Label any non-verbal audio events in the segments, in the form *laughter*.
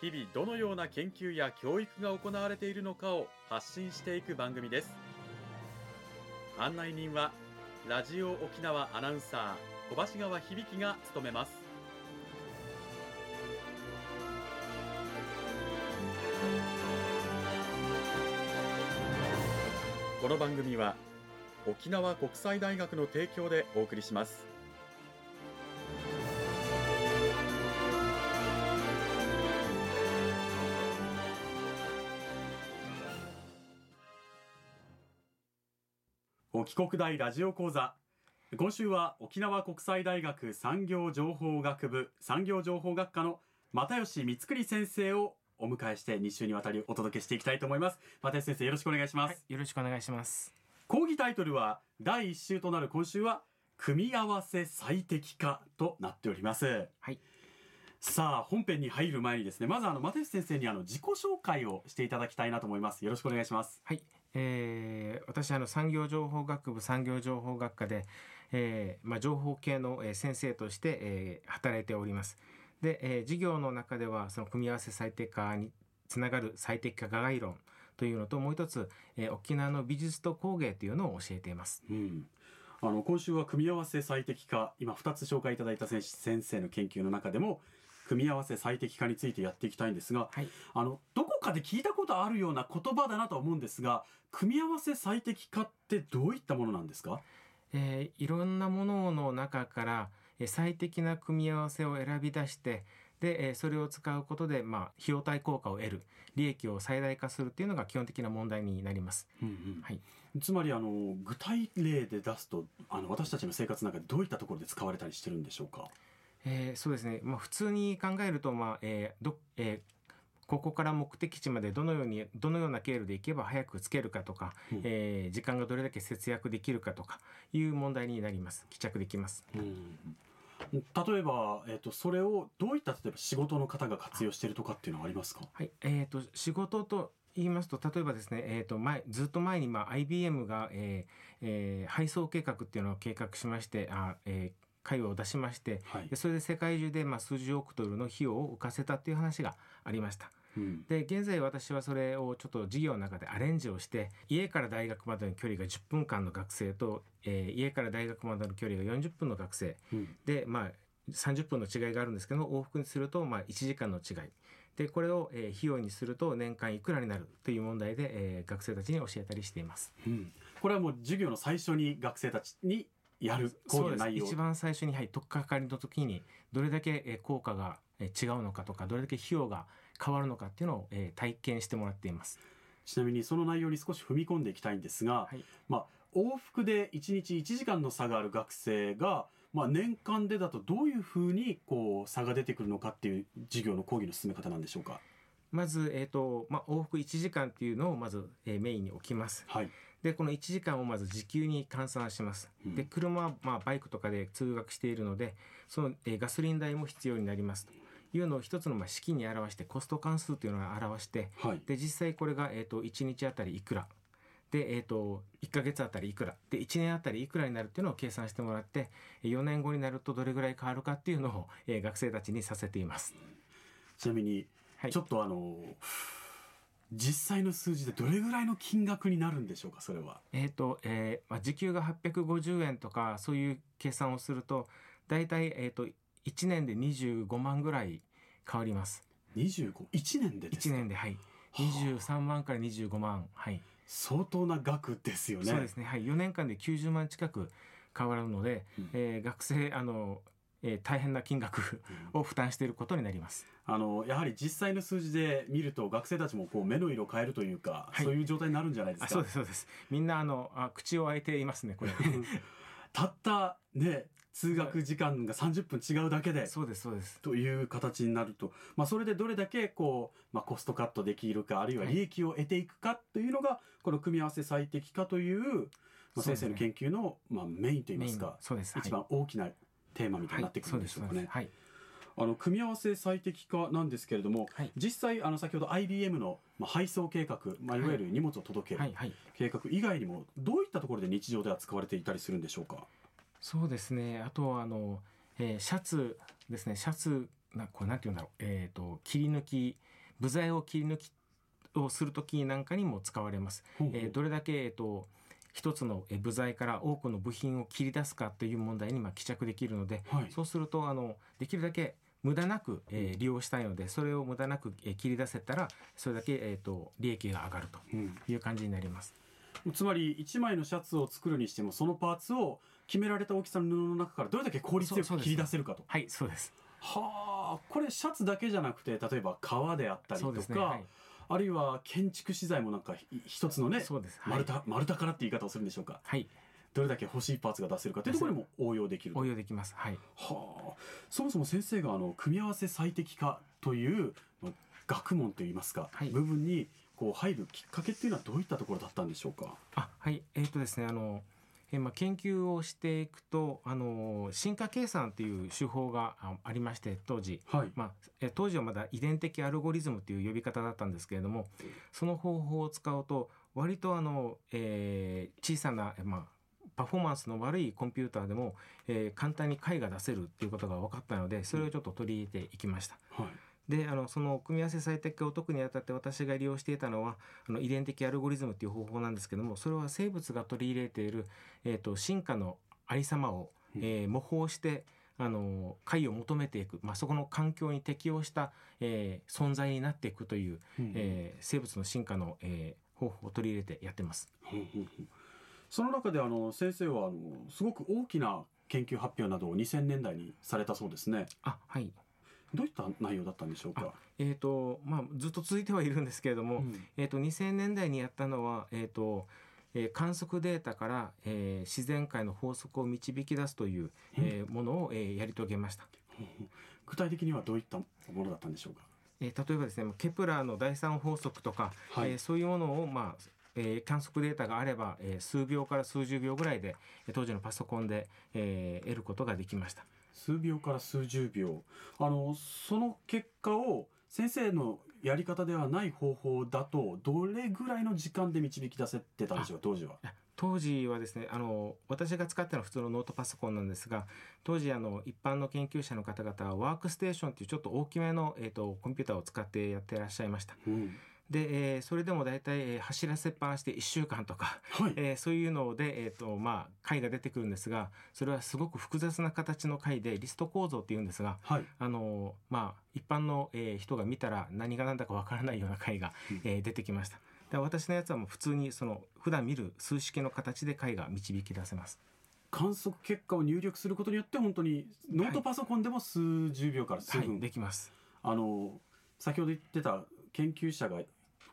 日々どのような研究や教育が行われているのかを発信していく番組です。案内人はラジオ沖縄アナウンサー小橋川響が務めます。この番組は沖縄国際大学の提供でお送りします。沖国大ラジオ講座今週は沖縄国際大学産業情報学部産業情報学科の又吉光栗先生をお迎えして2週にわたりお届けしていきたいと思います又吉先生よろしくお願いします、よろしくお願いします。講義タイトルは第1週となる今週は組み合わせ最適化となっておりますはい。さあ本編に入る前にですねまずあの又吉先生にあの自己紹介をしていただきたいなと思いますよろしくお願いしますはい。えー、私あの産業情報学部産業情報学科で、えーまあ、情報系の、え先生として、えー働いております。で、えー授業の中ではその組み合わせ最適化につながる最適化概論というのともう一つ、えー沖縄の美術と工芸というのを教えています。うんあの今週は組み合わせ最適化今2つ紹介いただいた先生の研究の中でも組み合わせ最適化についてやっていきたいんですがはい。あのどこかで聞いたことあるような言葉だなとは思うんですが組み合わせ最適化ってどういったものなんですか？えーいろんなものの中から、えー最適な組み合わせを選び出してで、えーそれを使うことで、まあ、費用対効果を得る利益を最大化するっていうのが基本的な問題になります。はい、つまりあの具体例で出すとあの私たちの生活の中でどういったところで使われたりしてるんでしょうか？えーそうですね、まあ、普通に考えると、まあえーどえーここから目的地までどのようにどのような経路で行けば早く着けるかとか、うん。えー時間がどれだけ節約できるかとかいう問題になります。帰着できます。例えば、えっとそれをどういった例えば仕事の方が活用しているとかっていうのはありますか？はい、えー、と仕事と言いますと例えばですね、えー、と前ずっと前に、まあ、IBM が、えーえー配送計画っていうのを計画しましてあ、えー会話を出しましてはい。で、それで世界中で、まあ、数十億ドルの費用を浮かせたっていう話がありました。うん。で現在私はそれをちょっと授業の中でアレンジをして家から大学までの距離が10分間の学生と、えー家から大学までの距離が40分の学生。うん。でまあ30分の違いがあるんですけど往復にするとまあ1時間の違い。でこれを、えー費用にすると年間いくらになるという問題で、えー学生たちに教えたりしています。うん。これはもう授業の最初に学生たちにやる講義の内容一番最初に、はい、取っかかりの時にどれだけ、えー効果が、えー違うのかとかどれだけ費用が変わるのかっていうのを、えー体験してもらっています。ちなみにその内容に少し踏み込んでいきたいんですが、はいまあ、往復で1日1時間の差がある学生が、まあ、年間でだとどういうふうにこう差が出てくるのかっていう授業の講義の進め方なんでしょうか？まず、えーとまあ、往復1時間っていうのをまず、えーメインに置きます。はい、でこの1時間をまず時給に換算します。うん。で車は、まあ、バイクとかで通学しているのでその、えーガソリン代も必要になります。というのを一つの、まあ、式に表してコスト関数というのを表してはい、で実際これが、えー、と1日あたりいくら。で、えー、と1ヶ月あたりいくら。で1年あたりいくらになるっていうのを計算してもらって4年後になるとどれぐらい変わるかっていうのを、えー学生たちにさせています。ちなみに、はい。ちょっとあの実際の数字でどれぐらいの金額になるんでしょうかそれは？えーとえーまあ、時給が850円とかそういう計算をすると大体、えー、と1年で25万ぐらい変わります。25 1年でです1か年ではい。はあ。23万から25万はい、相当な額ですよね。そうですね。はい。4年間で90万近く変わるので、うん。えー学生あの、えー大変な金額を負担していることになります。あのやはり実際の数字で見ると学生たちもこう目の色を変えるというか、はい。そういう状態になるんじゃないですか？あそうですそうです。みんなあのあ口を開いていますねこれ。*laughs* たったね通学時間が30分違うだけでそうですそうです。という形になると、まあ、それでどれだけこう、まあ、コストカットできるかあるいは利益を得ていくかというのが、この組み合わせ最適化という、まあ、先生の研究の、まあ、メインといいますかそうです。一番大きなテーマみたいになってくるんでしょうかね。はい。あの組み合わせ最適化なんですけれども、はい。実際あの先ほど IBM の、まあ、配送計画、まあ、い。わゆる荷物を届ける計画以外にもどういったところで日常では使われていたりするんでしょうか？そうですね。あとはあの、えーシャツですね。シャツなこれなんて言うんだろう。えっ、と切り抜き部材を切り抜きをする時なんかにも使われます。えーどれだけえっ、と一つのえー部材から多くの部品を切り出すかという問題にまあ帰着できるので、はいそうするとあのできるだけ無駄なく、えー利用したいのでそれを無駄なく、えー切り出せたらそれだけ、えー、と利益が上がるとうんいう感じになります。つまり1枚のシャツを作るにしてもそのパーツを決められた大きさの布の中からどれだけ効率よく切り出せるかと。はいそうです。はあこれシャツだけじゃなくて例えば革であったりとか、ねはいあるいは建築資材もなんかひ一つのねそうです。はい丸太丸太からって言い方をするんでしょうかはいどれだけ欲しいパーツが出せるかというところにも応用できると応用できます。はい。はあそもそも先生があの組み合わせ最適化というまあ学問といいますか、はい部分にこう入るきっかけっていうのはどういったところだったんでしょうか？あはいえっ、とですねあの、えーまあ、研究をしていくとあの進化計算という手法があありまして当時、はい。まあ、えー当時はまだ遺伝的アルゴリズムという呼び方だったんですけれどもその方法を使うと割とあの、えー小さな、えーまあ、パフォーマンスの悪いコンピューターでも、えー簡単に解が出せるっていうことが分かったのでそれをちょっと取り入れていきました。はい。であのその組み合わせ最適化を特にあたって私が利用していたのはあの遺伝的アルゴリズムという方法なんですけどもそれは生物が取り入れている、えー、と進化のありさまを、えー模倣してあの解を求めていく、まあ、そこの環境に適応した、えー存在になっていくという、えー生物の進化の、えー方法を取り入れてやってます。うんうんうんその中であの先生はあのすごく大きな研究発表などを2000年代にされたそうですね。あはいどういった内容だったんでしょうか？えーとまあ、ずっと続いてはいるんですけれども、うんえー、と2000年代にやったのは、えーとえー観測データから、えー自然界の法則を導き出すという、えーものを、えーやり遂げました。具体的にはどういったものだったんでしょうか？えー例えばですねケプラーの第三法則とか、はいえーそういうものを、まあえー観測データがあれば、えー数秒から数十秒ぐらいでえー当時のパソコンで、えー得ることができました。数秒から数十秒。あのその結果を先生のやり方ではない方法だとどれぐらいの時間で導き出せてたんでしょうか当時は？当時はですねあの私が使ったのは普通のノートパソコンなんですが当時あの一般の研究者の方々はワークステーションというちょっと大きめの、えー、とコンピューターを使ってやっていらっしゃいましたうんで、えーそれでも大体、えー走らせっぱなしで1週間とか、はい。えーそういうので、えーとまあ、解が出てくるんですがそれはすごく複雑な形の解でリスト構造っていうんですがはい。あのまあ一般の、えー人が見たら何が何だかわからないような解が、うんえー出てきました。で私のやつはもう普通にその普段見る数式の形で解が導き出せます。観測結果を入力することによって本当にノートパソコンでも数十秒から数分、はい、できます。あの先ほど言ってた研究者が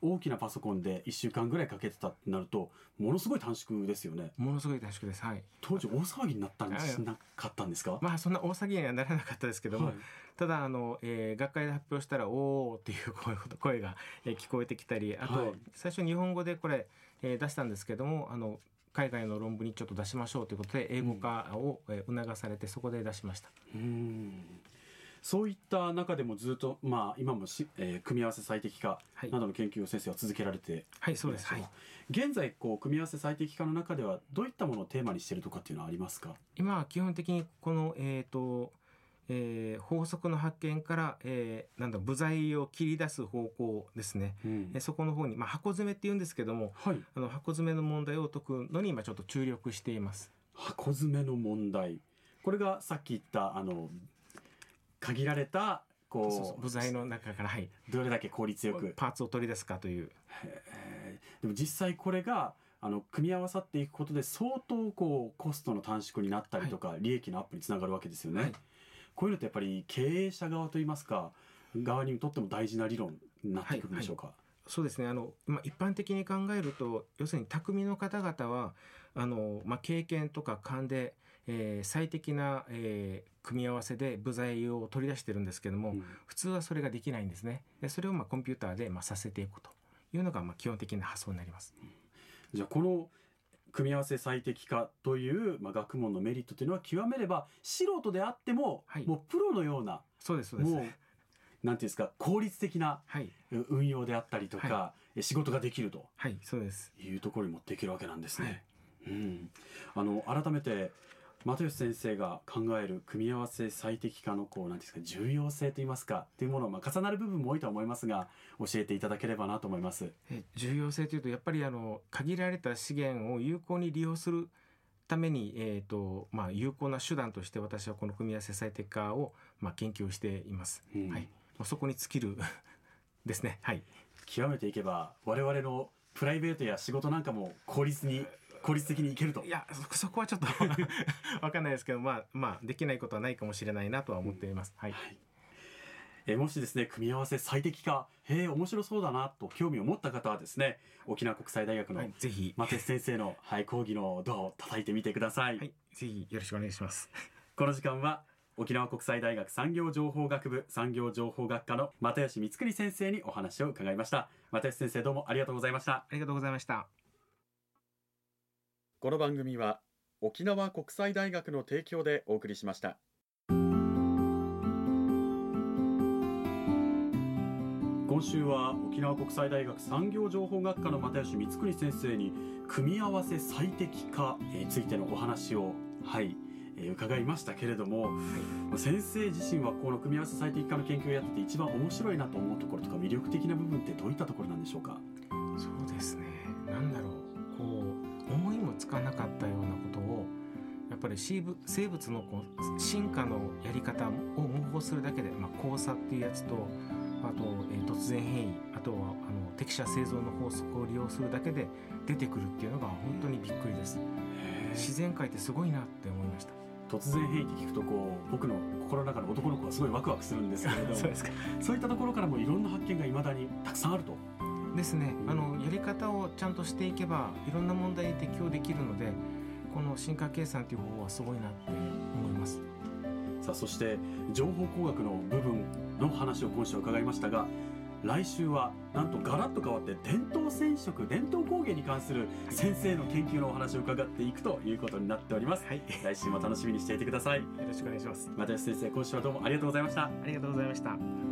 大きなパソコンで1週間ぐらいかけてたってなるとものすごい短縮ですよねものすごい短縮です。はい。当時大騒ぎになったんしなかったんですか、まあそんな大騒ぎにはならなかったですけども、はいただあの、えー学会で発表したら「おお」っていう声声が、えー聞こえてきたりあと、はい最初日本語でこれ、えー出したんですけどもあの海外の論文にちょっと出しましょうということで英語化を、えー促されてそこで出しました。うんそういった中でもずっと、まあ、今もし、えー組み合わせ最適化はい。などの研究を先生は続けられてはいそうです。はい。現在こう組み合わせ最適化の中ではどういったものをテーマにしているとかっていうのはありますか？今は基本的にこの、えーとえー法則の発見から、えーなんだ部材を切り出す方向ですね、うん。えーそこの方に、まあ、箱詰めって言うんですけどもはい。あの箱詰めの問題を解くのに今ちょっと注力しています。箱詰めの問題。これがさっき言ったあの限られたこうそうそう部材の中から、はい、どれだけ効率よく。パーツを取り出すかという。でも実際これがあの組み合わさっていくことで相当こうコストの短縮になったりとか、利益のアップにつながるわけですよね、はい。こういうのってやっぱり経営者側といいますか側にとっても大事な理論になってくるんでしょうか、そうですね。あの、まあ、一般的に考えると要するに匠の方々はあの、まあ、経験とか勘で、えー最適な、えー組み合わせで部材を取り出してるんですけども、うん。普通はそれができないんですね。でそれをまあコンピューターでまあさせていくというのがまあ基本的な発想になります。じゃあこの組み合わせ最適化という、まあ、学問のメリットというのは極めれば素人であっても、はい。もうプロのようなそうですそうです。もうなんていうんですか効率的なはい。う運用であったりとか、はえ仕事ができると。はいそうです。いうところに持っていけるわけなんですね。うん、あの改めて又吉先生が考える組み合わせ最適化のこうなんですか重要性といいますかというものをまあ重なる部分も多いとは思いますが教えていただければなと思います。え重要性というとやっぱりあの限られた資源を有効に利用するために、えーとまあ、有効な手段として私はこの組み合わせ最適化を、まあ、研究しています。うんはい、そこに尽きる *laughs* ですね。はい、極めていけば我々のプライベートや仕事なんかも効率に効率的にいけると。いやそそこはちょっと *laughs* わかんないですけど、まあまあ、できないことはないかもしれないなとは思っています。はい、えーもしですね組み合わせ最適化へえ面白そうだなと興味を持った方はですね沖縄国際大学のはい、ぜひ、松先生の、はい、講義のドアを叩いてみてください、はい、ぜひよろしくお願いします。この時間は沖縄国際大学産業情報学部産業情報学科の又吉光国先生にお話を伺いました。又吉先生どうもありがとうございました。ありがとうございました。この番組は沖縄国際大学の提供でお送りしました。今週は沖縄国際大学産業情報学科の又吉光国先生に組み合わせ最適化についてのお話をはい、えー伺いましたけれども、先生自身はこの組み合わせ最適化の研究をやってて一番面白いなと思うところとか魅力的な部分ってどういったところなんでしょうか？そうですね。なんだろう、つかなかったようなことを。やっぱり生物のこう進化のやり方を模倣するだけで、まあ、交差っていうやつとあと、えー突然変異あとはあの適者生存の法則を利用するだけで出てくるっていうのが本当にびっくりです。自然界ってすごいなって思いました。突然変異って聞くとこう僕の心の中の男の子はすごいワクワクするんですけれども *laughs* そういったところからもいろんな発見がいまだにたくさんあるとですね。うん。あのやり方をちゃんとしていけばいろんな問題に適応できるのでこの進化計算という方法はすごいなって思います。さあそして情報工学の部分の話を今週伺いましたが来週はなんとガラッと変わって伝統染色伝統工芸に関する先生の研究のお話を伺っていくということになっております。はい。よ来週も楽しみにしていてください。ろしくお願いします。又吉先生今週はどうもありがとうございました。ありがとうございました